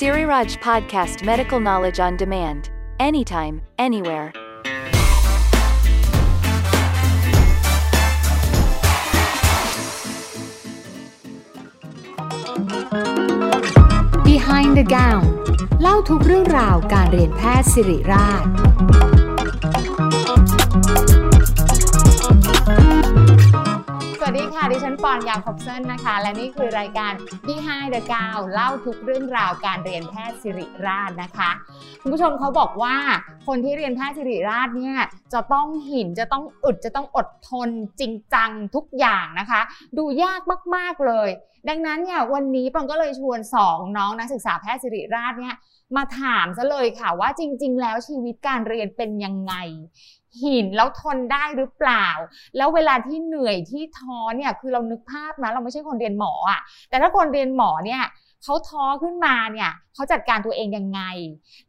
Siriraj Podcast Medical Knowledge on Demand. Anytime, anywhere. Behind the Gown เล่าทุกเรื่องราวการเรียนแพทย์สิริราช ปอนยาคอบเซนนะคะ และนี่คือรายการ Behind the Gown เล่าทุกเรื่องราวการเรียนแพทย์สิริราชนะคะ คุณผู้ชมเขาบอกว่าคนที่เรียนแพทย์สิริราชเนี่ยจะต้องหินจะต้องอึดจะต้องอดทนจริงจังทุกอย่างนะคะ ดูยากมากๆเลย ดังนั้นเนี่ยวันนี้ปองก็เลยชวนสองน้องนักศึกษาแพทย์สิริราชเนี่ยมาถามซะเลยค่ะว่าจริง ๆ แล้วชีวิตการเรียนเป็นยังไง หินแล้วทนได้หรือเปล่า แล้วเวลาที่เหนื่อยที่ท้อเนี่ยคือเรานึกภาพนะเราไม่ใช่คนเรียนหมออะแต่ถ้าคนเรียนหมอเนี่ยเขาท้อขึ้นมาเนี่ยเขาจัดการตัวเองยังไง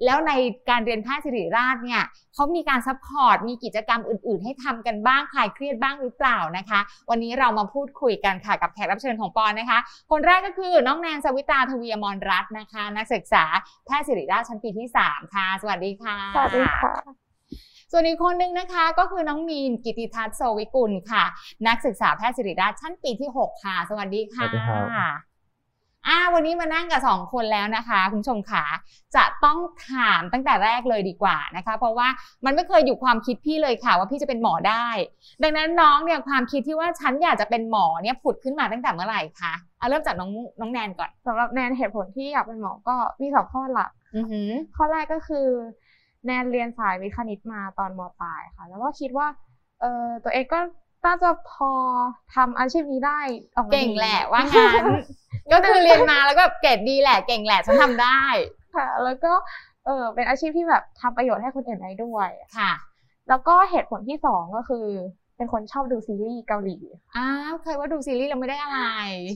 แล้วในการเรียนแพทย์ศิริราชเนี่ยเขามีการ support มีกิจกรรมอื่น ๆ ให้ทำกันบ้างคลายเครียดบ้างหรือเปล่านะคะ วันนี้เรามาพูดคุยกันค่ะกับแขกรับเชิญของปอนนะคะ คนแรกก็คือน้องแนนสวิตาทวีมรรัตน์นะคะ นักศึกษาแพทย์ศิริราชชั้นปีที่ 3 ค่ะ สวัสดีค่ะสวัสดีค่ะ ส่วนอีกคนนึงนะคะก็คือน้องมีนกิติทัศน์โซวิกุลค่ะ นักศึกษาแพทย์ศิริราชชั้นปีที่ 6 ค่ะ สวัสดีค่ะสวัสดีครับอ่าวันนี้มานั่งกับสองคนแล้วนะคะ คุณผู้ชมขาจะต้องถามตั้งแต่แรกเลยดีกว่านะคะ เพราะว่ามันไม่เคยอยู่ความคิดพี่เลยค่ะว่าพี่จะเป็นหมอได้ ดังนั้นน้องเนี่ยความคิดที่ว่าฉันอยากจะเป็นหมอเนี่ยผุดขึ้นมาตั้งแต่เมื่อไหร่คะเอาเริ่มจากน้องน้องแนนก่อนสำหรับแนนเหตุผลที่อยากเป็นหมอก็มีสองข้อหลักอือหือข้อแรกก็คือ แนนเรียนสายวิทย์คณิตมาตอนมปลายค่ะ แล้วก็คิดว่าเออตัวเองก็น่าจะพอทำอาชีพนี้ได้ออกมาเก่งดีแหละว่างั้นก็คือเรียนมาแล้วก็เกรดดีแหละเก่งแหละฉันทำได้ค่ะ แล้วก็เออเป็นอาชีพที่แบบทำประโยชน์ให้คนอื่นได้ด้วยค่ะ แล้วก็เหตุผลที่สองก็คือเป็นคนชอบดูซีรีส์เกาหลีอ้าวเคยว่าดูซีรีส์เราไม่ได้อะไร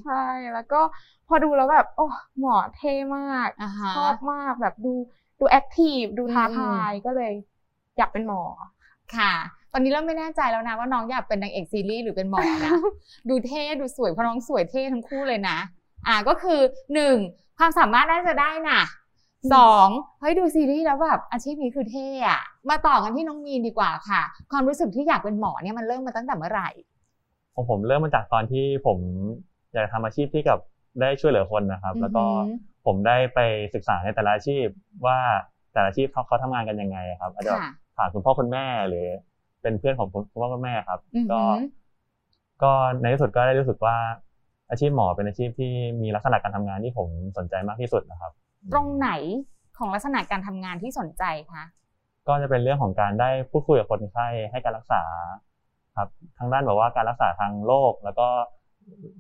ใช่ แล้วก็พอดูแล้วแบบ โอ้หมอเท่มากอ่าฮะชอบมากแบบดู ดูแอคทีฟดูท้าอืมทายก็เลยอยากเป็นหมอค่ะ ตอนนี้เราไม่แน่ใจแล้วนะว่าน้องอยากเป็นนางเอกซีรีส์หรือเป็นหมอนะดูเท่ดูสวยเพราะน้องสวยเท่ทั้งคู่เลยนะ อ่าก็คือหนึ่งความสามารถน่าจะได้น่ะสองเฮ้ยดูซีรีส์แล้วแบบอาชีพนี้คือเท่อะมาต่อกันที่น้องมีนดีกว่าค่ะ ความรู้สึกที่อยากเป็นหมอเนี่ยมันเริ่มมาตั้งแต่เมื่อไหร่ของผมเริ่มมาจากตอนที่ผมอยากทำอาชีพที่กับ ได้ช่วยเหลือคนนะครับ แล้วก็อือหือผมได้ไปศึกษาในแต่ละอาชีพว่าแต่ละอาชีพเขาเขาทำงานกันยังไงครับอาจจะค่ะถามคุณพ่อคุณแม่หรือ เป็นเพื่อนของคุณพ่อคุณแม่ครับอือหือก็ ก็ในที่สุดก็ได้รู้สึกว่าอาชีพหมอเป็นอาชีพที่มีลักษณะการทำงานที่ผมสนใจมากที่สุดนะครับ ตรงไหนของลักษณะการทำงานที่สนใจคะก็จะเป็นเรื่องของการได้พูดคุยกับคนไข้ให้การรักษา ครับทางด้านแบบว่าการรักษาทางโรคแล้วก็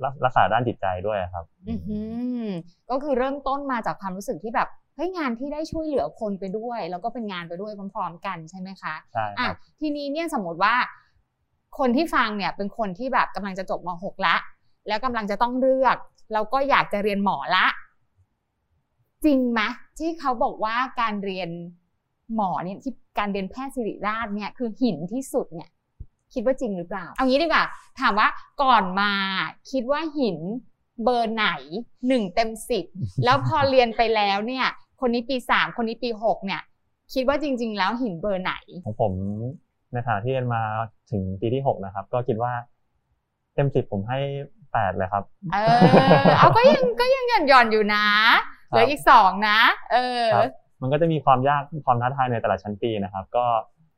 รักรักษาด้านจิตใจด้วยครับอือหือก็คือเริ่มต้นมาจากความรู้สึกที่แบบเฮ้ยงานที่ได้ช่วยเหลือคนไปด้วย แล้วก็เป็นงานไปด้วยพร้อมๆกันใช่ไหมคะใช่คอะรับทีนี้เนี่ยสมมติว่า คนที่ฟังเนี่ยเป็นคนที่แบบกำลังจะจบม .6 ละ แล้วกำลังจะต้องเลือก แล้วก็อยากจะเรียนหมอละ จริงไหมที่เขาบอกว่าการเรียนหมอเนี่ยที่การเรียนแพทย์ศิริราชเนี่ยคือหินที่สุดเนี่ย คิดว่าจริงหรือเปล่า เอางี้ดีกว่า ถามว่าก่อนมาคิดว่าหินเบอร์ไหนหนึ่งเต็มสิบแล้วพอเรียนไปแล้วเนี่ย คนนี้ปีสามคนนี้ปีหกเนี่ย คิดว่าจริง ๆ แล้วหินเบอร์ไหน ของผมในฐานะที่เรียนมาถึงปีที่หกนะครับ ก็คิดว่าเต็มสิบผมให้แปดเลยครับ เออเอาก็ยังก็ยังหย่อนหย่อนๆอยู่นะเหลืออีกสองนะ เออครับมันก็จะมีความยากความท้าทายในแต่ละชั้นปีนะครับ ก็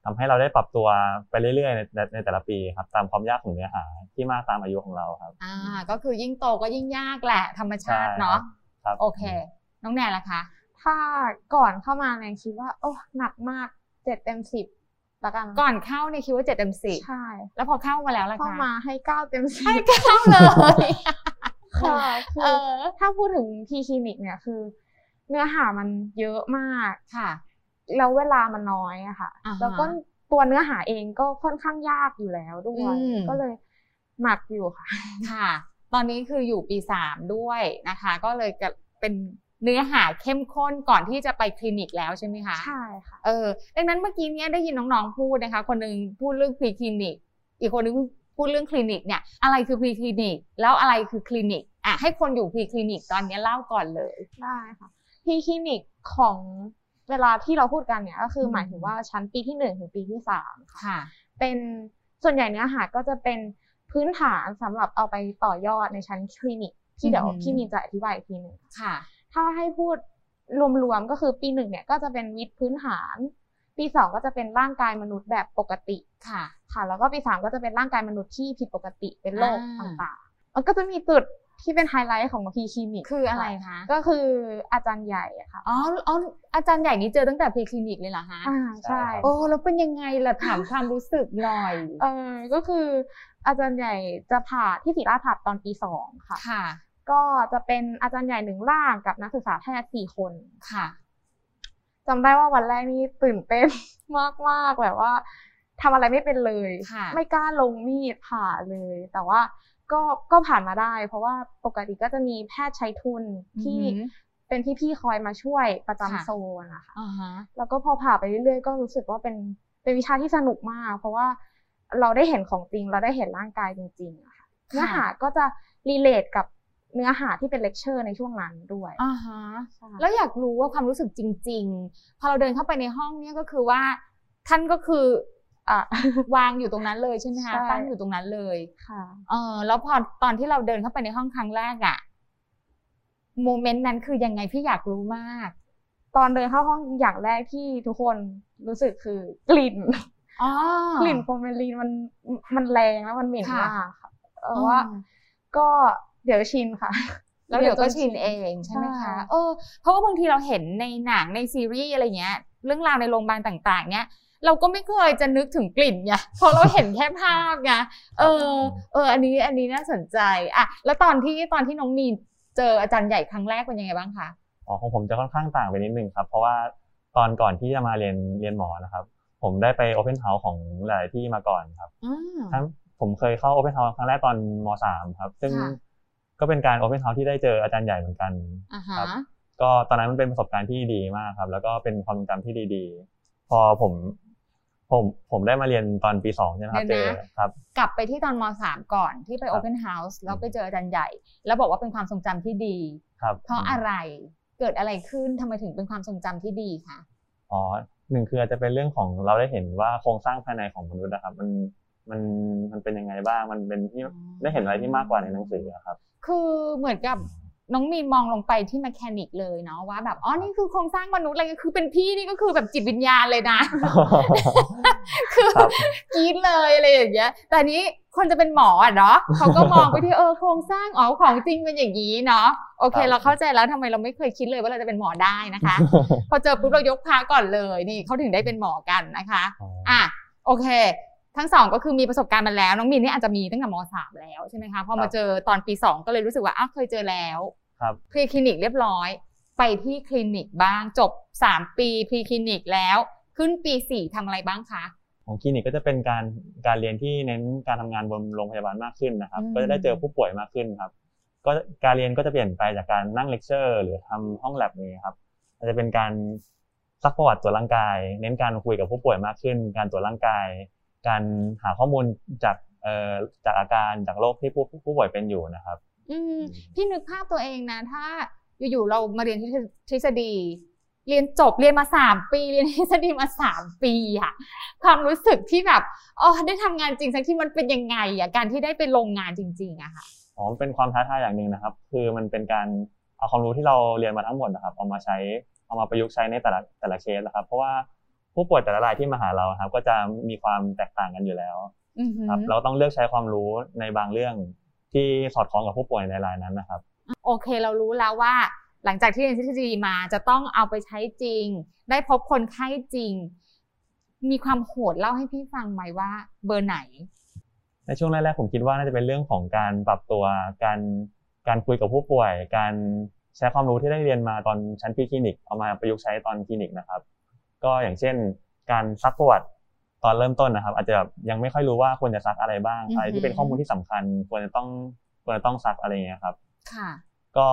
ทำให้เราได้ปรับตัวไปเรื่อยๆในในในแต่ละปีครับตามความยากของเนื้อหาที่มากตามอายุของเราครับอ่าก็คือยิ่งโตก็ยิ่งยากแหละธรรมชาติใช่เนาะครับโอเค น้องแนนล่ะคะถ้าก่อนเข้ามาแนนคิดว่าโอ้หนักมากเจ็ดเต็มสิบละกันก่อนเข้าเนี่ยคิดว่าเจ็ดเต็มสิบใช่แล้วพอเข้ามาแล้วล่ะคะเข้ามาให้เก้าเต็มสิให้บเก้าเลยค่ะคืเอออถ้าพูดถึงพีคลินิกเนี่ยคือ เนื้อหามันเยอะมากค่ะ แล้วเวลามันน้อยอะค่ะอ่าฮะแล้วก็ตัวเนื้อหาเองก็ค่อนข้างยากอยู่แล้วด้วยอืมก็เลยหนักอยู่ค่ะ ค่ะ ตอนนี้คืออยู่ปีสามด้วยนะคะ ก็เลยจะเป็นเนื้อหาเข้มข้นก่อนที่จะไปคลินิกแล้วใช่ไหมคะใช่ค่ะเออดังนั้นเมื่อกี้เนี้ยได้ยินน้องๆพูดนะคะ คนหนึ่งพูดเรื่อง preclinic อีกคนหนึ่งพูดเรื่องคลินิกเนี่ยอะไรคือ preclinic แล้วอะไรคือคลินิกอะให้คนอยู่ preclinic ตอนเนี้ยเล่าก่อนเลยได้ค่ะ preclinic ของ เวลาที่เราพูดกันเนี่ยก็คืออมหมายถึงว่าชั้นปีที่หนึ่งถึงปีที่สามค่ะค่ะเป็นส่วนใหญ่เนื้อหาก็จะเป็นพื้นฐานสำหรับเอาไปต่อยอดในชั้นคลินิกที่เดี๋ยวอือหือพี่มีนจะอธิบายอีกทีหนึ่งค่ะ ถ้าให้พูดรวมๆก็คือปีหนึ่งเนี่ยก็จะเป็นวิทย์พื้นฐาน ปีสองก็จะเป็นร่างกายมนุษย์แบบปกติค่ะ ค่ะ แล้วก็ปีสามก็จะเป็นร่างกายมนุษย์ที่ผิดปกติเป็นโรคอ่าต่างๆมันก็จะมีจุด ที่เป็นไฮไลท์ของพีคลินิกคืออะไรคะก็คืออาจารย์ใหญ่อะค่ะอ๋ออ๋ออาจารย์ใหญ่นี้เจอตั้งแต่พรีคลินิกเลยเหรอคะอ่าใช่โอ้แล้วเป็นยังไงล่ะถามความรู้สึกหน่อยเออก็คืออาจารย์ใหญ่จะผ่าที่ศิริราชผ่าตอนปีสองค่ะค่ะ ก็จะเป็นอาจารย์ใหญ่หนึ่งร่างกับนักศึกษาแพทย์สี่คนค่ะจำได้ว่าวันแรกนี่ตื่นเต้นมากๆแบบว่าทำอะไรไม่เป็นเลยค่ะไม่กล้าลงมีดผ่าเลย แต่ว่า ก็ก็ผ่านมาได้ เพราะว่าปกติก็จะมีแพทย์ใช้ทุนที่อือหือเป็นพี่ๆคอยมาช่วยประจำค่ะโซนนะคะอ่าฮะแล้วก็พอผ่าไปเรื่อยๆ ก็รู้สึกว่าเป็นเป็นวิชาที่สนุกมาก เพราะว่าเราได้เห็นของจริง เราได้เห็นร่างกายจริงๆอะค่ะเนื้อหาก็จะ relate กับเนื้อหาที่เป็นเลคเชอร์ในช่วงนั้นด้วยอ่าฮะใช่แล้วอยากรู้ว่าความรู้สึกจริง ๆ พอเราเดินเข้าไปในห้องเนี่ยก็คือว่าท่านก็คืออะ วางอยู่ตรงนั้นเลยใช่ไหมคะใช่ตั้งอยู่ตรงนั้นเลยค่ะเออแล้วพอตอนที่เราเดินเข้าไปในห้องครั้งแรกอะmoment นั้นคือยังไงพี่อยากรู้มาก ตอนเดินเข้าห้องอย่างแรกที่ทุกคนรู้สึกคือกลิ่นอ๋อกลิ่นฟอร์มาลีนมันมันแรงแล้วมันเหม็นค่ะมากค่ะเออว่าก็เดี๋ยวชินค่ะแล้วเดี๋ยวก็จะชินเองใช่ไหมใช่คะ เออ เพราะว่าบางทีเราเห็นในหนังในซีรีส์อะไรเงี้ย เรื่องราวในโรงพยาบาลต่าง ๆ เนี้ย เราก็ไม่เคยจะนึกถึงกลิ่นไงเพราะเราเห็นแค่ภาพไงเออเออ อันนี้อันนี้น่าสนใจอะแล้วตอนที่ตอนที่น้องมีนเจออาจารย์ใหญ่ครั้งแรกเป็นยังไงบ้างคะอ๋อของผมจะค่อนข้างต่างไปนิดนึงครับ เพราะว่าตอนก่อนที่จะมาเรียนเรียนหมอนะครับ ผมได้ไป Open House ของหลายที่มาก่อนครับอืมทั้งผมเคยเข้า Open House ครั้งแรกตอนม .3 ครับ ซึ่งค่ะก็เป็นการ Open House ที่ได้เจออาจารย์ใหญ่เหมือนกันอ่าฮะครับก็ตอนนั้นมันเป็นประสบการณ์ที่ดีมากครับ แล้วก็เป็นความทรงจำที่ดี ๆ พอผม ผมผมได้มาเรียนตอนปีสองใช่ไหมครับเดี๋เจยวอนะครับกลับไปที่ตอนมสามก่อนที่ไปครับ Open House แล้วไปเจออาจารย์ใหญ่ แล้วบอกว่าเป็นความทรงจำที่ดีครับเพราะอะไรเกิดอะไรขึ้นทำไมถึงเป็นความทรงจำที่ดีคะอ๋อหนึ่งคืออาจจะเป็นเรื่องของเราได้เห็นว่าโครงสร้างภายในของมนุษย์นะครับ มันมันมันเป็นยังไงบ้างมันเป็นที่ได้เห็นอะไรที่มากกว่าในหนังสืออะครับ คือเหมือนกับ น้องมีนมองลงไปที่แมคานิกเลยเนาะว่าแบบอ๋อนี่คือโครงสร้างมนุษย์อะไรเงี้ยคือเป็นพี่นี่ก็คือแบบจิตวิญญาณเลยนะ คือครับกรีดเลยอะไรอย่างเงี้ย แต่อันนี้คนจะเป็นหมออะเนาะเขาก็มองไปที่เออโครงสร้างอ๋อของจริงเป็นอย่างนี้เนาะโอเคครับเราเข้าใจแล้วทำไมเราไม่เคยคิดเลยว่าเราจะเป็นหมอได้นะคะ พอเจอปุ๊บเรายกพาก่อนเลยนี่เขาถึงได้เป็นหมอกันนะคะอ๋ออะโอเค ทั้งสองก็คือมีประสบการณ์มาแล้ว น้องมินนี่อาจจะมีตั้งแต่มสามแล้วใช่ไหมคะพอครัมาบเจอตอนปีสองก็เลยรู้สึกว่าอ้าวเคยเจอแล้วครับพรีคลินิกเรียบร้อย ไปที่คลินิกบ้างจบสามปี preclinic แล้ว ขึ้นปีสี่ทำอะไรบ้างคะของคลินิกก็จะเป็นการการเรียนที่เน้นการทำงานบนโรงพยาบาลมากขึ้นนะครับอืมก็จะได้เจอผู้ป่วยมากขึ้นครับ ก็การเรียนก็จะเปลี่ยนไปจากการนั่งเลคเชอร์หรือทำห้องแลบนี้ครับอาจจะเป็นการซักประวัติตรวจร่างกาย เน้นการคุยกับผู้ป่วยมากขึ้น การตรวจร่างกาย การหาข้อมูลจากเอ่อจากอาการจากโรคที่ผู้ผู้ป่วยเป็นอยู่นะครับ อืมพี่นึกภาพตัวเองนะ ถ้าอยู่ๆเรามาเรียนทฤษฎี เรียนจบเรียนมาสามปีเรียนทฤษฎีมาสามปีอะความรู้สึกที่แบบอ๋อได้ทำงานจริงสักที่มันเป็นยังไงอะการที่ได้ไปลงงานจริงๆอะค่ะอ๋อมันเป็นความท้าทายอย่างหนึ่งนะครับ คือมันเป็นการเอาความรู้ที่เราเรียนมาทั้งหมดนะครับเอามาใช้เอามาประยุกต์ใช้ในแต่ละแต่ละเคสนะครับ เพราะว่า ผู้ป่วยแต่ละรายที่มาหาเราครับ ก็จะมีความแตกต่างกันอยู่แล้วอือหือครับเราต้องเลือกใช้ความรู้ในบางเรื่องที่สอดคล้องกับผู้ป่วยในรายนั้นนะครับ โอเคเรารู้แล้วว่า หลังจากที่เรียนทฤษฎีมาจะต้องเอาไปใช้จริง ได้พบคนไข้จริง มีความโหดเล่าให้พี่ฟังไหมว่าเบอร์ไหน ในช่วงแรกๆผมคิดว่าน่าจะเป็นเรื่องของการปรับตัวการการคุยกับผู้ป่วย การใช้ความรู้ที่ได้เรียนมาตอนชั้นพี่คลินิกเอามาประยุกต์ใช้ตอนคลินิกนะครับ ก็อย่างเช่น การซักประวัติตอนเริ่มต้นนะครับ อาจจะแบบยังไม่ค่อยรู้ว่าควรจะซักอะไรบ้างอือฮึอะไรที่เป็นข้อมูลที่สำคัญ ควรจะต้องควรจะต้องซักอะไรอย่างเงี้ยครับค่ะก็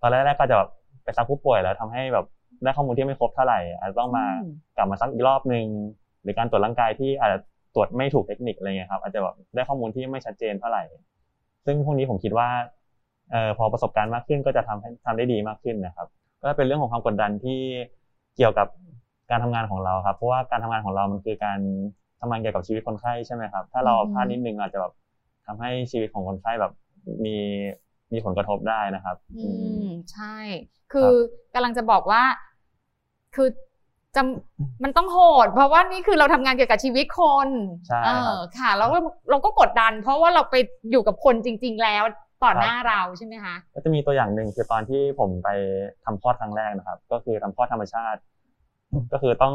ตอนแรกๆก็จะแบบไปซักผู้ป่วยแล้วทำให้แบบได้ข้อมูลที่ไม่ครบเท่าไหร่ อาจจะต้องมาอืมกลับมาซักอีกรอบนึงหรือการตรวจร่างกายที่อาจจะตรวจไม่ถูกเทคนิคอะไรเงี้ยครับอาจจะแบบได้ข้อมูลที่ไม่ชัดเจนเท่าไหร่ ซึ่งพวกนี้ผมคิดว่าเอ่อพอประสบการณ์มากขึ้นก็จะทำให้ทำได้ดีมากขึ้นนะครับ ก็เป็นเรื่องของความกดดันที่เกี่ยวกับ การทำงานของเราครับ เพราะว่าการทำงานของเรามันคือการทำงานเกี่ยวกับชีวิตคนไข้ใช่ไหมครับ ถ้าเราอืมพลาดนิดนึงอาจจะแบบทำให้ชีวิตของคนไข้แบบมีมีผลกระทบได้นะครับ อืมใช่ คือกำลังจะบอกว่า คือจำมันต้องโหด เพราะว่านี่คือเราทำงานเกี่ยวกับชีวิตคนใช่เอครับอค่ะแล้วเราเราก็กดดัน เพราะว่าเราไปอยู่กับคนจริง ๆ แล้วต่อหน้าเราใช่ไหมคะก็จะมีตัวอย่างหนึ่งคือตอนที่ผมไปทำคลอดครั้งแรกนะครับ ก็คือทำคลอดธรรมชาติ ก็คือต้อง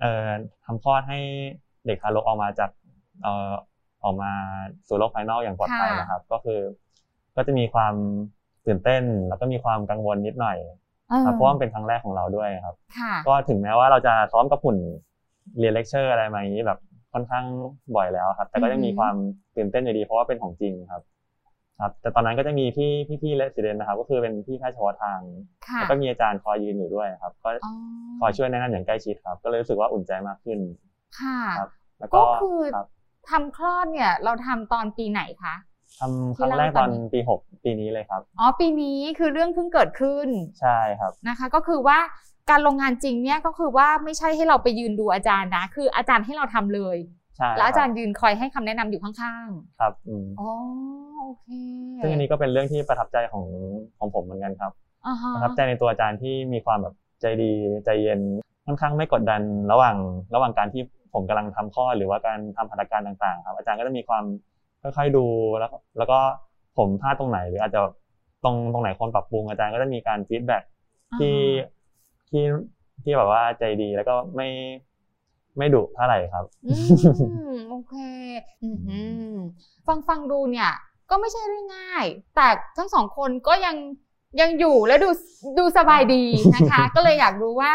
เอ่อทำคลอดให้เด็กทารกออกมาจากเอ่อออกมาสู่โลกภายนอกอย่างปลอดภัยค่ะนะครับ ก็คือ ก็จะมีความตื่นเต้น แล้วก็มีความกังวลนิดหน่อยเออครับเพราะว่ามันเป็นครั้งแรกของเราด้วยครับค่ะก็ถึงแม้ว่าเราจะซ้อมกับหุ่นเรียนเลคเชอร์อะไรมาอย่างนี้แบบค่อนข้างบ่อยแล้วครับ แต่ก็ยังมีความตื่นเต้นอยู่ดีเพราะว่าเป็นของจริงครับ ครับแต่ตอนนั้นก็จะมีพี่พี่ๆเลสซิเดนนะครับ ก็คือเป็นพี่แพทย์เฉพาะทางค่ะแล้วก็มีอาจารย์คอยยืนอยู่ด้วยครับ ก็อ๋อคอยช่วยแนะนำอย่างใกล้ชิดครับ ก็เลยรู้สึกว่าอุ่นใจมากขึ้นค่ะครับแล้วก็ก็คือครับทำคลอดเนี่ยเราทำตอนปีไหนคะทำครั้งแรกตอนปีหกปีนี้เลยครับ อ๋อปีนี้คือเรื่องเพิ่งเกิดขึ้น ใช่ครับนะคะ ก็คือว่าการลงงานจริงเนี่ยก็คือว่าไม่ใช่ให้เราไปยืนดูอาจารย์นะ คืออาจารย์ให้เราทำเลยใช่ แล้วอาจารคย์ยืนคอยให้คำแนะนำอยู่ข้างครับอืมๆอ๋อโอเคซึ่งอันนี้ก็เป็นเรื่องที่ประทับใจของของผมเหมือนกันครับอ่าฮะประทับใจในตัวอาจารย์ที่มีความแบบใจดีใจเย็นค่อนข้างไม่กดดันระหว่างระหว่างการที่ผมกำลังทำข้อดหรือว่าการทำพัฒนาการต่างๆ ครับ อาจารย์ก็จะมีความค่อยๆดูแล้วก็แล้วก็ผมพลาดตรงไหน หรืออาจจะตรงตรงไหนควรปรับปรุงอาจารย์ก็จะมีการฟีดแบ็กที่ที่ที่แบบว่าใจดีแล้วก็ไม่ ไม่ดุเท่าไหร่ครับอืมโอเคอือหือฟังฟังดูเนี่ย ก็ไม่ใช่เรื่องง่าย แต่ทั้งสองคนก็ยังยังอยู่และดูดูสบายดีนะคะ ก็เลยอยากรู้ว่า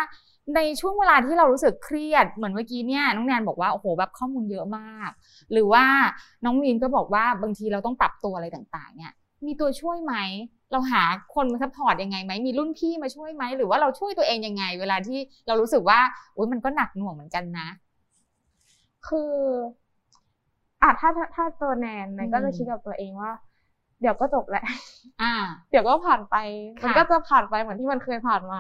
ในช่วงเวลาที่เรารู้สึกเครียดเหมือนเมื่อกี้เนี่ยน้องแนนบอกว่าโอ้โหแบบข้อมูลเยอะมาก หรือว่าน้องมีนก็บอกว่าบางทีเราต้องปรับตัวอะไรต่างๆ เนี่ย มีตัวช่วยไหม เราหาคนมา support ยังไงไหมมีรุ่นพี่มาช่วยไหมหรือว่าเราช่วยตัวเองยังไง เวลาที่เรารู้สึกว่าโอ้ยมันก็หนักหน่วงเหมือนกันนะ คืออะถ้าถ้าถ้าตัวแนนแนนก็อืมจะคิดกับตัวเองว่า เดี๋ยวก็จบแหละ อ่า เดี๋ยวก็ผ่านไปค่ะมันก็จะผ่านไปเหมือนที่มันเคยผ่านมา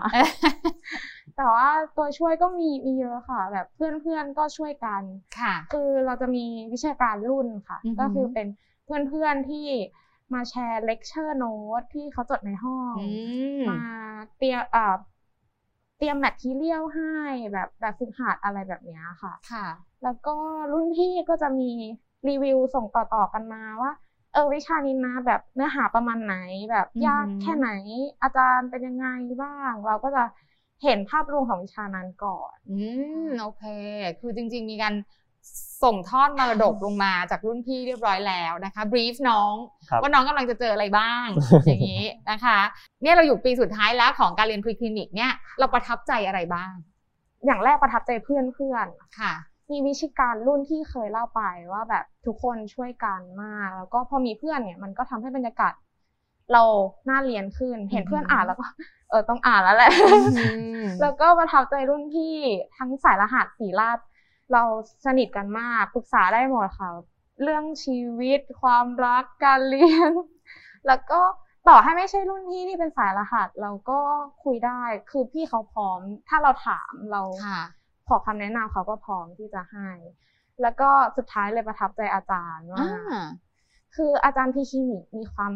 แต่ว่าตัวช่วยก็มีมีเยอะค่ะ แบบเพื่อนเพื่อนๆก็ช่วยกันค่ะ คือเราจะมีวิชาการรุ่นค่ะอือหือก็คือเป็นเพื่อนๆที่ มาแชร์ lecture note ที่เขาจดในห้องอืมมาเตรียมอ่าเตรียม material ให้แบบแบบฝึกหัดอะไรแบบเนี้ยค่ะ ค่ะ แล้วก็รุ่นพี่ก็จะมีรีวิวส่งต่อๆกันมาว่า เออวิชานี้นะแบบเนื้อหาประมาณไหนแบบอือหือยากแค่ไหน อาจารย์เป็นยังไงบ้าง เราก็จะเห็นภาพรวมของวิชานั้นก่อน อืม โอเค คือจริง ๆ มีการ ส่งทอดมรดกลงมาจากรุ่นพี่เรียบร้อยแล้วนะคะบรีฟน้องครับว่าน้องกำลังจะเจออะไรบ้างอย่างนี้นะคะเนี่ยเราอยู่ปีสุดท้ายแล้วของการเรียนพรีคลินิกเนี่ยเราประทับใจอะไรบ้าง อย่างแรกประทับใจเพื่อนเพื่อนๆค่ะ มีวิชาการรุ่นที่เคยเล่าไปว่าแบบทุกคนช่วยกันมาก แล้วก็พอมีเพื่อนเนี่ยมันก็ทำให้บรรยากาศเราน่าเรียนขึ้น เห็นเพื่อนอือหืออ่อ่านแล้วก็เออต้องอ่านแล้วแหละอืมแล้วก็ประทับใจรุ่นพี่ทั้งสายรหัสสีราช เราสนิทกันมากปรึกษาได้หมดค่ะ เรื่องชีวิต ความรักการเรียน แล้วก็ต่อให้ไม่ใช่รุ่นพี่ที่เป็นสายรหัส เราก็คุยได้คือพี่เขาพร้อม ถ้าเราถามเราค่ะขอคำแนะนำเขาก็พร้อมที่จะให้ แล้วก็สุดท้ายเลยประทับใจอาจารย์ว่าอ่าคืออาจารย์พีคลินิกมีความ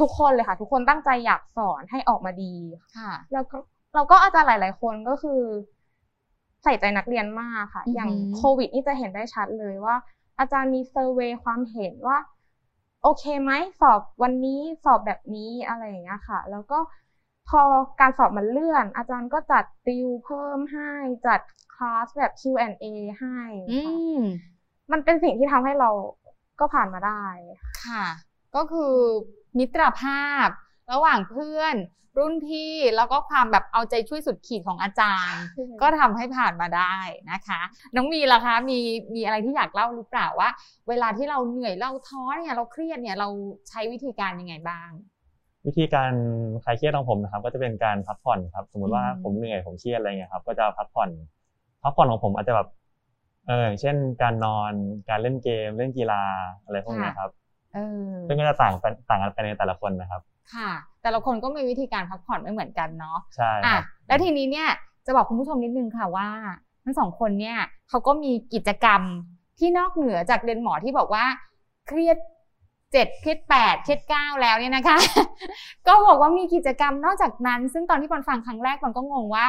ทุกคนเลยค่ะ ทุกคนตั้งใจอยากสอนให้ออกมาดีค่ะ แล้วก็เราก็อาจารย์หลาย ๆ คนก็คือ ใส่ใจนักเรียนมากค่ะอือหือออย่างโควิดนี่จะเห็นได้ชัดเลยว่า อาจารย์มีเซอร์เวยความเห็นว่า โอเคไหมสอบวันนี้สอบแบบนี้อะไรอย่างเงี้ยค่ะ แล้วก็พอการสอบมันเลื่อน อาจารย์ก็จัดติวเพิ่มให้จัดคลาสแบบ Q&A ให้อืค่ะมมันเป็นสิ่งที่ทำให้เราก็ผ่านมาได้ ค่ะ ก็คือมิตรภาพ ระหว่างเพื่อน รุ่นพี่แล้วก็ความแบบเอาใจช่วยสุดขีดของอาจารย์ ก็ทำให้ผ่านมาได้นะคะ น้องมีล่ะคะมีมีอะไรที่อยากเล่าหรือเปล่าว่า เวลาที่เราเหนื่อยเราท้อเนี่ยเราเครียดเนี่ยเราใช้วิธีการยังไงบ้าง วิธีการคลายเครียดของผมนะครับ ก็จะเป็นการพักผ่อนครับ สมมติว่าอืมผมเหนื่อยผมเครียดอะไรเงี้ยครับ ก็จะพักผ่อนพักผ่อนของผมอาจจะแบบเอออย่างเช่นการนอนการเล่นเกม เล่นกีฬาอะไรพวกเนี้ยครับเออซึ่งก็จะต่างกันต่างกันไปในแต่ละคนนะครับ ค่ะ แต่ละคนก็มีวิธีการพักผ่อนไม่เหมือนกันเนาะใช่คอะรับแล้วทีนี้เนี่ยจะบอกคุณผู้ชมนิดนึงค่ะว่า ทั้งสองคนเนี่ยเขาก็มีกิจกรรมที่นอกเหนือจากเรียนหมอที่บอกว่าเครียดเจ็ดเครียดแปดเครียดเก้าแล้วเนี่ยนะคะ ก็บอกว่ามีกิจกรรมนอกจากนั้น ซึ่งตอนที่ปอนฟังครั้งแรกปอนก็งงว่า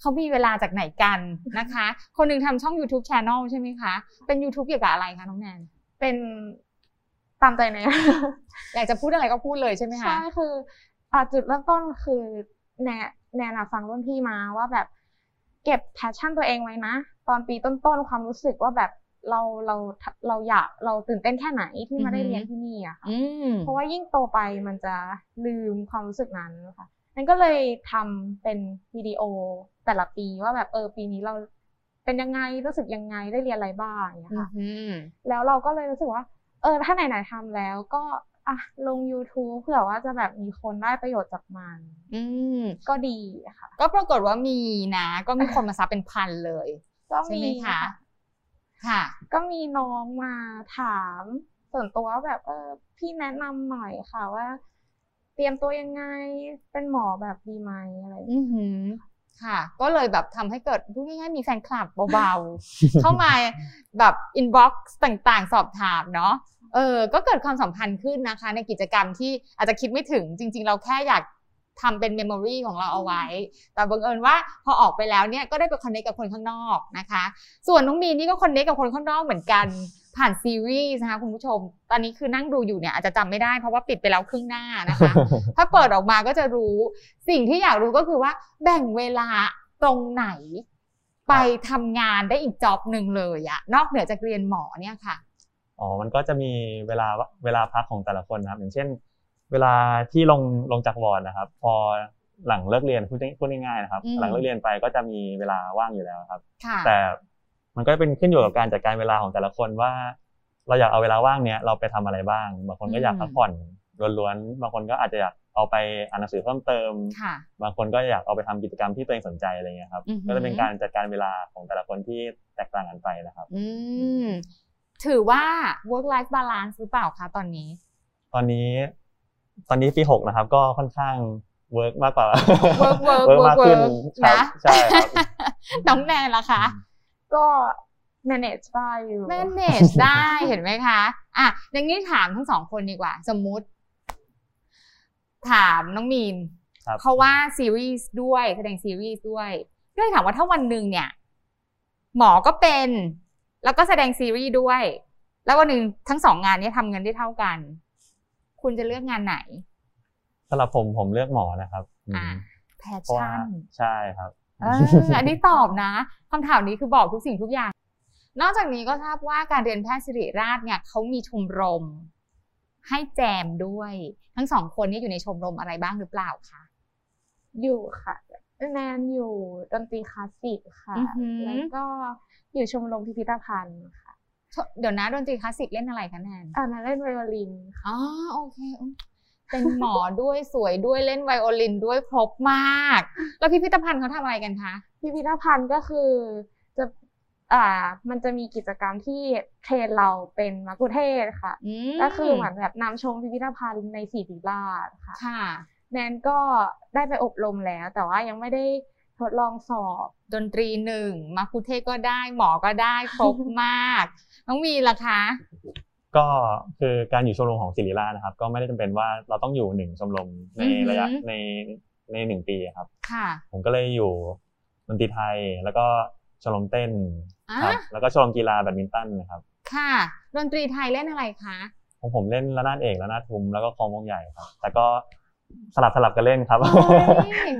เขามีเวลาจากไหนกันนะคะ คนหนึ่งทำช่อง YouTube Channel ใช่ไหมคะ เป็น YouTube เกี่ยวกับอะไรคะน้องแนนเป็น ตามใจแนนอยากจะพูดอะไรก็พูดเลยใช่ไหมคะใช่คืออ่าจุดเริ่มต้นคือแนแนนอะฟังรุ่นพี่มาว่าแบบเก็บแพชชั่นตัวเองไว้นะ ตอนปีต้นๆความรู้สึกว่าแบบเราเราเราอยากเราตื่นเต้นแค่ไหนที่มาได้เรียนที่นี่อะค่ะอืมเพราะว่ายิ่งโตไปมันจะลืมความรู้สึกนั้นค่ะนั่นก็เลยทำเป็นวิดีโอแต่ละปีว่าแบบเออปีนี้เราเป็นยังไงรู้สึกยังไงได้เรียนอะไรบ้างอย่างเงี้ยค่ะอืมแล้วเราก็เลยรู้สึกว่า เออถ้าไหนๆทำแล้วก็อะลง YouTube เผื่อว่าจะแบบมีคนได้ประโยชน์จากมัน อืมก็ดีค่ะ ก็ปรากฏว่ามีนะ ก็มีคนมาซับเป็นพันเลยก็ใช่มีไหมคะค่ะ ก็มีน้องมาถามส่วนตัวว่าแบบเออพี่แนะนำหน่อยค่ะว่า เตรียมตัวยังไงเป็นหมอแบบดีไหมอะไรอย่างเงี้ยอือหือ ค่ะ ก็เลยแบบทำให้เกิดพูดง่ายๆมีแฟนคลับเบาๆ เข้ามาแบบ inbox ต่างๆ สอบถามเนาะเออก็เกิดความสัมพันธ์ขึ้นนะคะ ในกิจกรรมที่อาจจะคิดไม่ถึงจริง ๆ เราแค่อยากทำเป็น memory ของเราเอาไว้ แต่บังเอิญว่าพอออกไปแล้วเนี่ยก็ได้ไป connect กับคนข้างนอกนะคะ ส่วนน้องมีนี่ก็คอนเนคกับคนข้างนอกเหมือนกัน ผ่านซีรีส์นะคะคุณผู้ชม ตอนนี้คือนั่งดูอยู่เนี่ยอาจจะจำไม่ได้เพราะว่าปิดไปแล้วครึ่งหน้านะคะ ถ้าเปิดออกมาก็จะรู้ สิ่งที่อยากรู้ก็คือว่าแบ่งเวลาตรงไหน ไปทำงานได้อีกจ็อบหนึ่งเลยอะนอกเหนือจากเรียนหมอเนี่ยค่ะ อ๋อ มันก็จะมีเวลาเวลาพักของแต่ละคนนะครับ อย่างเช่น เวลาที่ลงลงจากวอร์ดนะครับ พอหลังเลิกเรียนพูดพูดง่ายๆนะครับอืมหลังเลิกเรียนไปก็จะมีเวลาว่างอยู่แล้วครับค่ะแต่ มันก็เป็นขึ้นอยู่กับการจัดการเวลาของแต่ละคนว่า เราอยากเอาเวลาว่างเนี้ยเราไปทำอะไรบ้าง บางคนก็อยากพักผ่อนล้วนๆ บางคนก็อาจจะอยากเอาไปอ่านหนังสือเพิ่มเติมค่ะบางคนก็อยากเอาไปทำกิจกรรมที่ตัวเองสนใจอะไรเงี้ยครับอือหือก็จะเป็นการจัดการเวลาของแต่ละคนที่แตกต่างกันไปนะครับอืมถือว่า work life balance หรือเปล่าคะตอนนี้ ตอนนี้ ตอนนี้ปีหกนะครับ ก็ค่อนข้างเวิร์กมากกว่า work work work มากขึ้น work ครับนะใช่ครับน้องแนนล่ะคะ ก็ manage ได้อยู่ manage ได้เห็นไหมคะอะอย่างนี้ถามทั้งสองคนดีกว่า สมมุติ ถามน้องมีนครับเพราะว่าซีรีส์ด้วยแสดงซีรีส์ด้วยก็เลยถามว่าถ้าวันหนึ่งเนี่ย หมอก็เป็น แล้วก็แสดงซีรีส์ด้วย แล้ววันหนึ่งทั้งสองงานเนี้ยทำเงินได้เท่ากัน คุณจะเลือกงานไหนสำหรับผมผมเลือกหมอนะครับอืมอ่าแพชเพราะว่าชั่นใช่ครับเอออันนี้ตอบนะคำถามนี้คือบอกทุกสิ่งทุกอย่าง นอกจากนี้ก็ทราบว่าการเรียนแพทย์ศิริราชเนี่ยเขามีชมรม ให้แจมด้วย ทั้งสองคนนี้อยู่ในชมรมอะไรบ้างหรือเปล่าคะอยู่ค่ะแนนอยู่ดนตรีคลาสสิกค่ะอือหือแล้วก็อยู่ชมรมพิพิธภัณฑ์ค่ะ เดี๋ยวนะดนตรีคลาสสิกเล่นอะไรคะแนนอ่านาเล่นไวโอลินค่ะอ๋อโอเคอืม เป็นหมอด้วยสวยด้วยเล่นไวโอลินด้วยครบมาก แล้วพิพิธภัณฑ์เขาทำอะไรกันคะพิพิธภัณฑ์ก็คือจะอ่ามันจะมีกิจกรรมที่เทรนเราเป็นมักคุเทศก์ค่ะอืมก็คือเหมือนแบบนำชมพิพิธภัณฑ์ในสีริราชค่ะค่ะแนนก็ได้ไปอบรมแล้ว แต่ว่ายังไม่ได้ทดลองสอบดนตรีหนึ่งมัคคุเทศก์ก็ได้หมอก็ได้ครบมาก น้องวีล่ะคะ ก็คือการอยู่ชมรมของศิริราชนะครับ ก็ไม่ได้จำเป็นว่าเราต้องอยู่หนึ่งชมรมในอือหือระยะในในหนึ่งปีครับค่ะผมก็เลยอยู่ดนตรีไทยแล้วก็ชมรมเต้นอะครับแล้วก็ชมรมกีฬาแบดมินตันนะครับ ค่ะดนตรีไทยเล่นอะไรคะของผมเล่นระนาดเอกระนาดทุมแล้วก็ฆ้องวงใหญ่ครับแต่ก็สลับสลับกันเล่นครับโอ้ย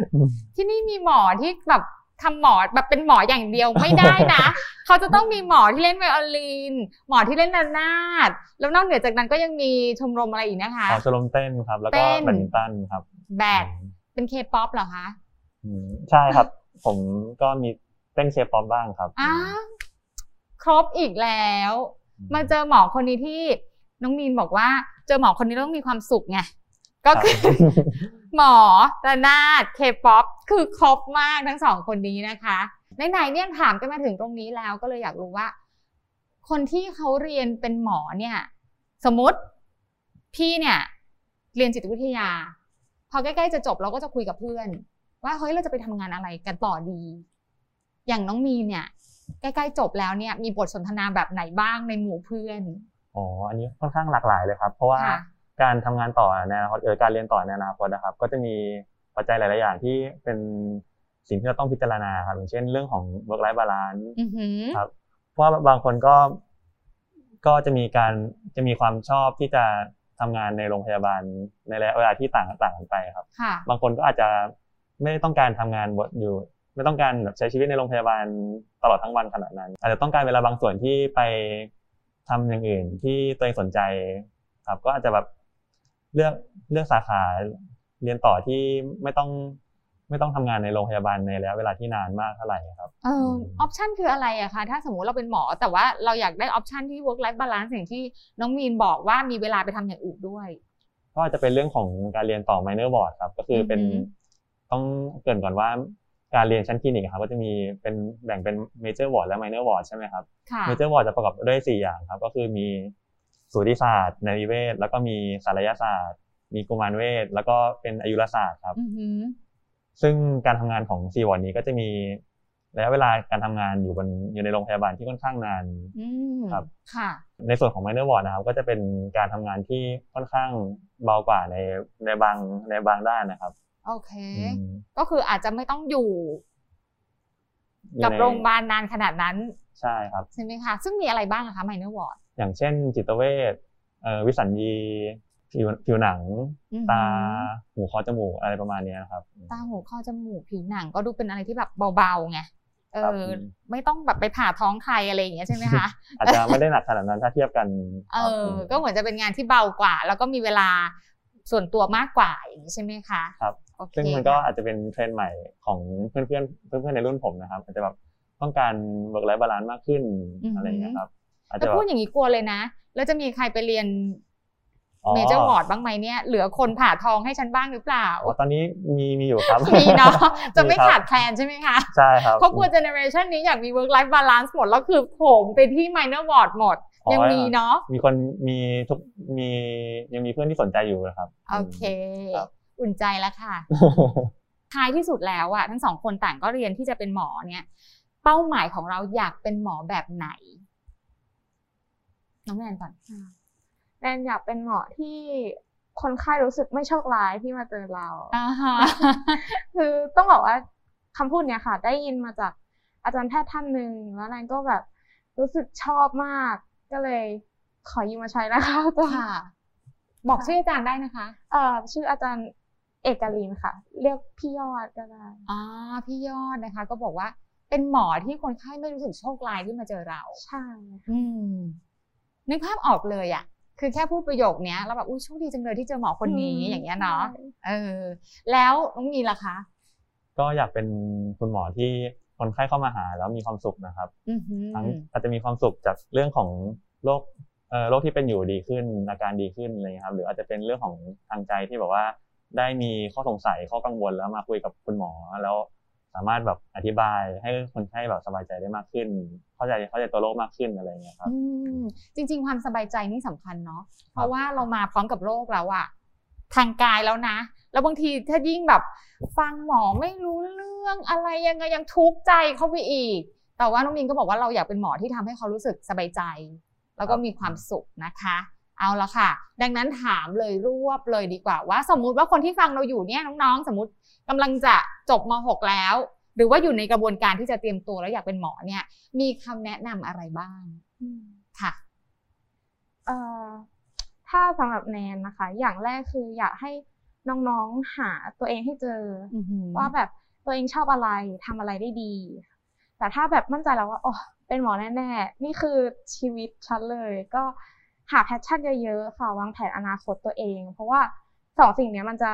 ที่นี่มีหมอที่แบบ ทำหมอแบบเป็นหมออย่างเดียวไม่ได้นะ เขาจะต้องมีหมอที่เล่นไวโอลิน หมอที่เล่นระนาดแล้วนอกเหนือจากนั้นก็ยังมีชมรมอะไรอีกนะคะอ๋อชมรมเต้นครับ แล้วก็เต้นแบดมินตันครับ แบดเป็นเคป๊อปเหรอคะอืมใช่ครับ ผมก็มีเต้นเคป๊อปบ้างครับอ้าวครบอีกแล้ว มาเจอหมอคนนี้ที่น้องมีนบอกว่า เจอหมอคนนี้ต้องมีความสุขไง ก็คือ หมอระนาดเคป๊อปคือครบมากทั้งสองคนนี้นะคะไหนๆเนี่ยถามกันมาถึงตรงนี้แล้วก็เลยอยากรู้ว่า คนที่เขาเรียนเป็นหมอเนี่ย สมมติพี่เนี่ยเรียนจิตวิทยา พอใกล้ๆจะจบเราก็จะคุยกับเพื่อน ว่าเฮ้ยเราจะไปทำงานอะไรกันต่อดี อย่างน้องมีเนี่ย ใกล้ๆจบแล้วเนี่ย มีบทสนทนาแบบไหนบ้างในหมู่เพื่อนอ๋ออันนี้ค่อนข้างหลากหลายเลยครับ เพราะว่าค่ะ การทำงานต่อในอนาคตเออการเรียนต่อในอนาคตนะครับ ก็จะมีปัจจัยหลาย ๆ อย่างที่เป็นสิ่งที่เราต้องพิจารณาครับอย่างเช่น เรื่องของ work life balance อือหือครับเพราะว่าบางคนก็ก็จะมีการจะมีความชอบที่จะทำงานในโรงพยาบาลในระยะเวลาที่ต่างต่างกันไปครับค่ะบางคนก็อาจจะไม่ได้ต้องการทำงานบทอยู่ ไม่ต้องการแบบใช้ชีวิตในโรงพยาบาลตลอดทั้งวันขนาดนั้น อาจจะต้องการเวลาบางส่วนที่ไปทำอย่างอื่นที่ตัวเองสนใจ ครับ ก็อาจจะแบบ เลือกเลือกสาขาเรียนต่อที่ไม่ต้องไม่ต้องทำงานในโรงพยาบาลในระยะเวลาที่นานมากเท่าไหร่ครับเออ option คืออะไรอะคะถ้าสมมุติเราเป็นหมอ แต่ว่าเราอยากได้ option ที่ work life balance อย่างที่น้องมีนบอกว่ามีเวลาไปทำอย่างอื่นด้วย ก็อาจจะเป็นเรื่องของการเรียนต่อ minor ward ครับ ก็คือเป็นอือฮึต้องเกรินก่อนว่าการเรียนชั้นคลินิกครับก็จะมีเป็นแบ่งเป็น major ward และ minor ward ใช่ไหมครับค่ะ major ward จะประกอบด้วยสี่อย่างครับ ก็คือมี สูติศาสตร์นริเวศ แล้วก็มีศัลยศาสตร์ มีกุมารเวชแล้วก็เป็นอายุรศาสตร์ครับอือหือซึ่งการทำงานของซีวอร์ดนี้ก็จะมีระยะเวลาการทำงานอยู่บนอยู่ในโรงพยาบาลที่ค่อนข้างนานอืมครับค่ะในส่วนของ minor ward นะครับ ก็จะเป็นการทำงานที่ค่อนข้างเบากว่าในในบางในบางด้านนะครับ โอเคอืมก็คืออาจจะไม่ต้องอยู่อยู่กับในโรงพยาบาลนานขนาดนั้น ใช่ครับใช่ไหมคะซึ่งมีอะไรบ้างอะคะ minor ward อย่างเช่นจิตเวชเอ่อวิสัญญีผิวผิวหนังอือหือตาหูคอจมูกอะไรประมาณเนี้ยนะครับ ตาหูคอจมูกผิวหนังก็ดูเป็นอะไรที่แบบเบาๆไงเอครับอไม่ต้องแบบไปผ่าท้องใครอะไรอย่างเงี้ยใช่ไหมคะอาจจะไม่ได้หนักขนาดนั้นถ้าเทียบกันเอครับอก็เหมือนจะเป็นงานที่เบากว่า แล้วก็มีเวลาส่วนตัวมากกว่าอย่างนี้ใช่ไหมคะครับโอเคซึ่งมันก็ค่ะอาจจะเป็นเทรนด์ใหม่ของเพื่อนเพื่อนเพื่อนเพื่อนๆในรุ่นผมนะครับอาจจะแบบต้องการ work life balance มากขึ้นอะไรอย่างเงี้ยครับ อาจแต่จะแบพูบดอย่างนี้กลัวเลยนะ แล้วจะมีใครไปเรียนอ๋อ major ward บ้างไหมเนี่ยเหลือคนผ่าท้องให้ฉันบ้างหรือเปล่าอ๋อตอนนี้มีมีอยู่ครับ มีเนาะจะไม่ครับขาดแคลนใช่ไหมคะ ใช่ครับเพราะกลัวเจเนอเรชันนี้อยากมี work life balance หมด แล้วคือโถมไปที่ minor ward หมดอ๋อยังมีเนาะมีคนมีทุกมียังมีเพื่อนที่สนใจอยู่นะครับโอเคครับอุ่นใจแล้วค่ะท้ายที่สุดแล้วอะทั้งสองคนต่างก็เรียนที่จะเป็นหมอเนี่ย เป้าหมายของเราอยากเป็นหมอแบบไหน น้องแนนก่อนแนนอยากเป็นหมอที่คนไข้รู้สึกไม่โชคร้ายที่มาเจอเราอ่าฮะคือต้องบอกว่าคำพูดเนี้ยค่ะ ได้ยินมาจากอาจารย์แพทย์ท่านหนึ่งแล้วแนนก็แบบรู้สึกชอบมาก ก็เลยขอยืมมาใช้นะคะอาจารย์ค่ะบอกชื่ออาจารย์ได้นะคะ เอ่อชื่ออาจารย์เอกลินค่ะ เรียกพี่ยอดก็ได้อ่าพี่ยอดนะคะ ก็บอกว่าเป็นหมอที่คนไข้ไม่รู้สึกโชคร้ายที่มาเจอเรา ใช่ค่ะอืม นึกภาพออกเลยอะคือแค่พูดประโยคเนี้ยแล้วแบบอุ้ยโชคดีจังเลยที่เจอหมอคนนี้อย่างเงี้ยเนาะใช่เออ แล้วน้องมีล่ะคะ ก็อยากเป็นคุณหมอที่คนไข้เข้ามาหาแล้วมีความสุขนะครับอือหือทั้งอาจจะมีความสุขจากเรื่องของโรคเอ่อโรคที่เป็นอยู่ดีขึ้นอาการดีขึ้นอะไรเงี้ยครับ หรืออาจจะเป็นเรื่องของทางใจที่แบบว่า ได้มีข้อสงสัยข้อกังวลแล้วมาคุยกับคุณหมอแล้วสามารถแบบอธิบายให้คนไข้แบบสบายใจได้มากขึ้น เข้าใจเข้าใจตัวโรคมากขึ้นอะไรเงี้ยครับอืมจริง ๆ ความสบายใจนี่สำคัญเนาะเพราะว่าเรามาพร้อมกับโรคแล้วอะทางกายแล้วนะ แล้วบางทีถ้ายิ่งแบบฟังหมอไม่รู้เรื่องอะไรยังไงยังทุกข์ใจเข้าไปอีก แต่ว่าน้องมินก็บอกว่าเราอยากเป็นหมอที่ทำให้เขารู้สึกสบายใจ แล้วก็มีความสุขนะคะ เอาละค่ะ ดังนั้นถามเลยรวบเลยดีกว่าว่า สมมุติว่าคนที่ฟังเราอยู่เนี่ยน้องๆ สมมติกำลังจะจบม .6 แล้ว หรือว่าอยู่ในกระบวนการที่จะเตรียมตัวแล้วอยากเป็นหมอเนี่ย มีคำแนะนำอะไรบ้างค่ะเอ่อถ้าสำหรับแนนนะคะ อย่างแรกคืออยากให้น้องๆหาตัวเองให้เจอออือหือว่าแบบตัวเองชอบอะไรทำอะไรได้ดี แต่ถ้าแบบมั่นใจแล้วว่าโอ้เป็นหมอแน่ๆนี่คือชีวิตฉันเลย ก็ หาแพชชั่นเยอะๆค่ะวางแผนอนาคตตัวเอง เพราะว่าสองสิ่งเนี้ยมันจะ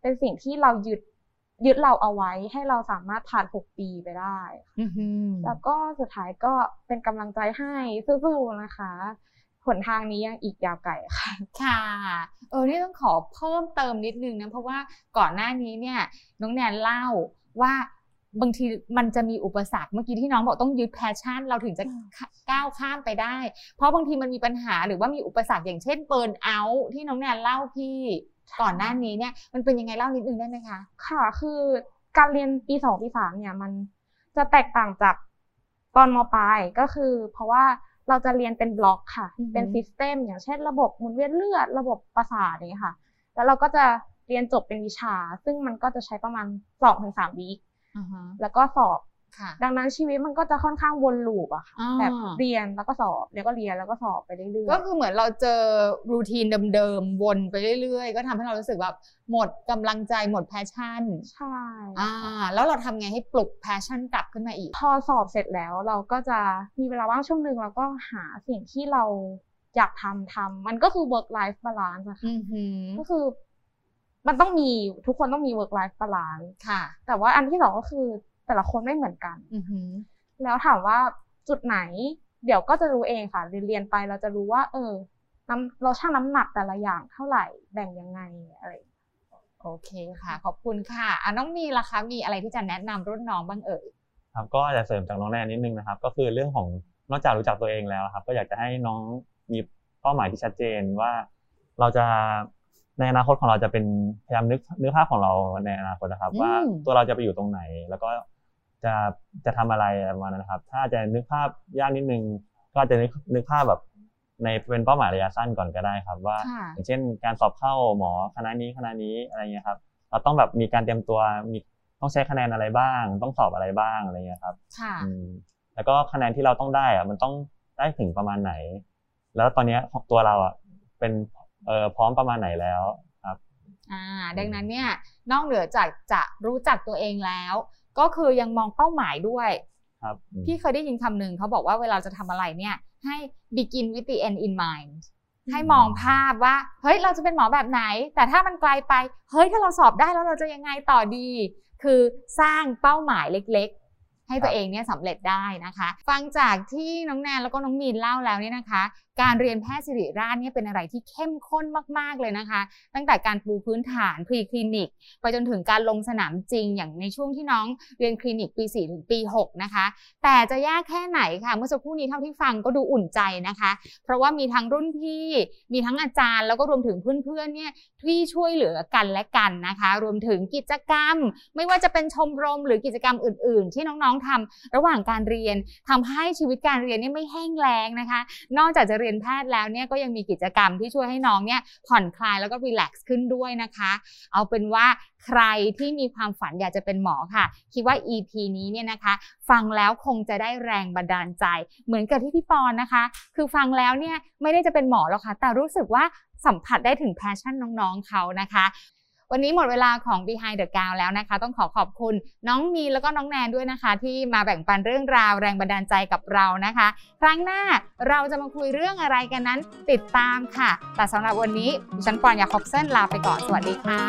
เป็นสิ่งที่เรายึดยึดเราเอาไว้ให้เราสามารถผ่านหกปีไปได้อือหือแล้วก็สุดท้ายก็เป็นกำลังใจให้สู้ๆนะคะหนทางนี้ยังอีกยาวไกลค่ะ ค่ะ เออ นี่ต้องขอเพิ่มเติมนิดนึงนะ เพราะว่าก่อนหน้านี้เนี่ย น้องแนนเล่าว่า บางทีมันจะมีอุปสรรคเมื่อกี้ที่น้องบอกต้องยึด passion เราถึงจะอืมก้าวข้ามไปได้ เพราะบางทีมันมีปัญหาหรือว่ามีอุปสรรคอย่างเช่น burnout ที่น้องแนนเล่าพี่ก่อนหน้านี้เนี่ย มันเป็นยังไงเล่านิดนึงได้ไหมคะ ค่ะ คือการเรียนปีสองปีสามเนี่ยมันจะแตกต่างจากตอนมปลายก็คือ เพราะว่าเราจะเรียนเป็นบล็อกค่ะอือฮึเป็น system อย่างเช่น ระบบหมุนเวียนเลือด ระบบประสาทอย่างเงี้ยค่ะ แล้วเราก็จะเรียนจบเป็นวิชา ซึ่งมันก็จะใช้ประมาณสองถึงสาม week อ่าฮะ แล้วก็สอบค่ะดังนั้นชีวิตมันก็จะค่อนข้างวน loop อะค่ะอ่าแบบเรียนแล้วก็สอบแล้วก็เรียนแล้วก็สอบไปเรื่อยๆก็คือเหมือนเราเจอroutine เดิมๆวนไปเรื่อยๆ ก็ทำให้เรารู้สึกแบบหมดกำลังใจหมด passion ใช่อ่าแล้วเราทำไงให้ปลุก passion กลับขึ้นมาอีก พอสอบเสร็จแล้วเราก็จะมีเวลาว่างช่วงหนึ่งเราก็หาสิ่งที่เราอยากทำทำมันก็คือ work life balance อะค่ะอือหือก็คือ มันต้องมีทุกคนต้องมี work life balance ค่ะ แต่ว่าอันที่สองก็คือแต่ละคนไม่เหมือนกันอือหือแล้วถามว่าจุดไหน เดี๋ยวก็จะรู้เองค่ะ เรียนเรียนไปเราจะรู้ว่า เออน้ำเราชั่งน้ำหนักแต่ละอย่างเท่าไหร่แบ่งยังไงอะไรโอเคค่ะ ขอบคุณค่ะอะน้องมีล่ะคะมีอะไรที่จะแนะนำรุ่นน้องบ้างเอ่ยครับก็จะเสริมจากน้องแนนนิดนึงนะครับ ก็คือเรื่องของนอกจากรู้จักตัวเองแล้วครับ ก็อยากจะให้น้องมีเป้าหมายที่ชัดเจนว่า เราจะ ในอนาคตของเราจะเป็นพยายามนึกนึกภาพของเราในอนาคตนะครับอืมว่าตัวเราจะไปอยู่ตรงไหน แล้วก็จะจะทำอะไรประมาณนั้นนะครับ ถ้าจะนึกภาพยากนิดนึงก็อาจจะนึกนึกภาพแบบในเป็นเป้าหมายระยะสั้นก่อนก็ได้ครับ ว่าค่ะอย่างเช่น การสอบเข้าหมอคณะนี้คณะนี้อะไรเงี้ยครับ เราต้องแบบมีการเตรียมตัวมีต้องใช้คะแนนอะไรบ้าง ต้องสอบอะไรบ้างอะไรเงี้ยครับค่ะอืมแล้วก็คะแนนที่เราต้องได้อะมันต้องได้ถึงประมาณไหน แล้วตอนเนี้ยของตัวเราอะเป็น เอ่อพร้อมประมาณไหนแล้วครับอ่าดังนั้นเนี่ยนอกเหนือจากจะรู้จักตัวเองแล้ว ก็คือยังมองเป้าหมายด้วยครับอืมพี่เคยได้ยินคำหนึ่งเขาบอกว่าเวลาจะทำอะไรเนี่ย ให้ begin with the end in mind ให้มองภาพว่า เฮ้ยเราจะเป็นหมอแบบไหน แต่ถ้ามันไกลไป เฮ้ยถ้าเราสอบได้แล้วเราจะยังไงต่อดี คือสร้างเป้าหมายเล็กๆ ให้ตัวเองเนี่ยสำเร็จได้นะคะ ฟังจากที่น้องแนนแล้วก็น้องมีนเล่าแล้วเนี่ยนะคะ การเรียนแพทย์ศิริราชเนี่ยเป็นอะไรที่เข้มข้นมาก ๆ เลยนะคะ ตั้งแต่การปูพื้นฐานพรีคลินิก ไปจนถึงการลงสนามจริงอย่างในช่วงที่น้องเรียนคลินิกปี 4 ถึงปี 6 นะคะ แต่จะยากแค่ไหนค่ะ เมื่อสักครู่นี้เท่าที่ฟังก็ดูอุ่นใจนะคะ เพราะว่ามีทั้งรุ่นพี่ มีทั้งอาจารย์ แล้วก็รวมถึงเพื่อนๆเนี่ยที่ช่วยเหลือกันและกันนะคะ รวมถึงกิจกรรม ไม่ว่าจะเป็นชมรมหรือกิจกรรมอื่น ๆ ที่น้องๆทำระหว่างการเรียนทำให้ชีวิตการเรียนเนี่ยไม่แห้งแล้งนะคะ นอกจากจะเรียนแพทย์แล้วเนี่ยก็ยังมีกิจกรรมที่ช่วยให้น้องเนี่ยผ่อนคลายแล้วก็รีแลกซ์ขึ้นด้วยนะคะ เอาเป็นว่าใครที่มีความฝันอยากจะเป็นหมอค่ะ คิดว่า EP นี้เนี่ยนะคะ ฟังแล้วคงจะได้แรงบันดาลใจ เหมือนกับที่พี่ปอนนะคะ คือฟังแล้วเนี่ยไม่ได้จะเป็นหมอหรอกค่ะ แต่รู้สึกว่าสัมผัสได้ถึงแพชชั่นน้องๆเขานะคะ วันนี้หมดเวลาของ Behind the Gown แล้วนะคะ ต้องขอขอบคุณน้องมีแล้วก็น้องแนนด้วยนะคะ ที่มาแบ่งปันเรื่องราวแรงบันดาลใจกับเรานะคะ ครั้งหน้าเราจะมาคุยเรื่องอะไรกันนั้นติดตามค่ะ แต่สำหรับวันนี้ดิฉันปอนยาคอบเซนลาไปก่อนสวัสดีค่ะ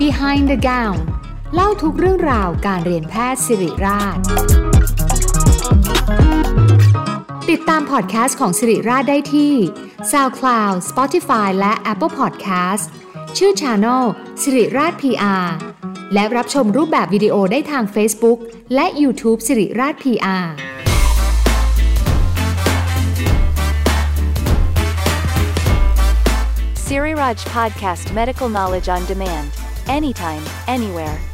Behind the Gown เล่าทุกเรื่องราวการเรียนแพทย์สิริราช ติดตามพอดแคสต์ของสิริราชได้ที่ SoundCloud Spotify และ Apple Podcast ชื่อ Channel สิริราช PR และรับชมรูปแบบวิดีโอได้ทาง Facebook และ YouTube สิริราช PR Siri Raj Podcast Medical Knowledge on Demand. Anytime, anywhere.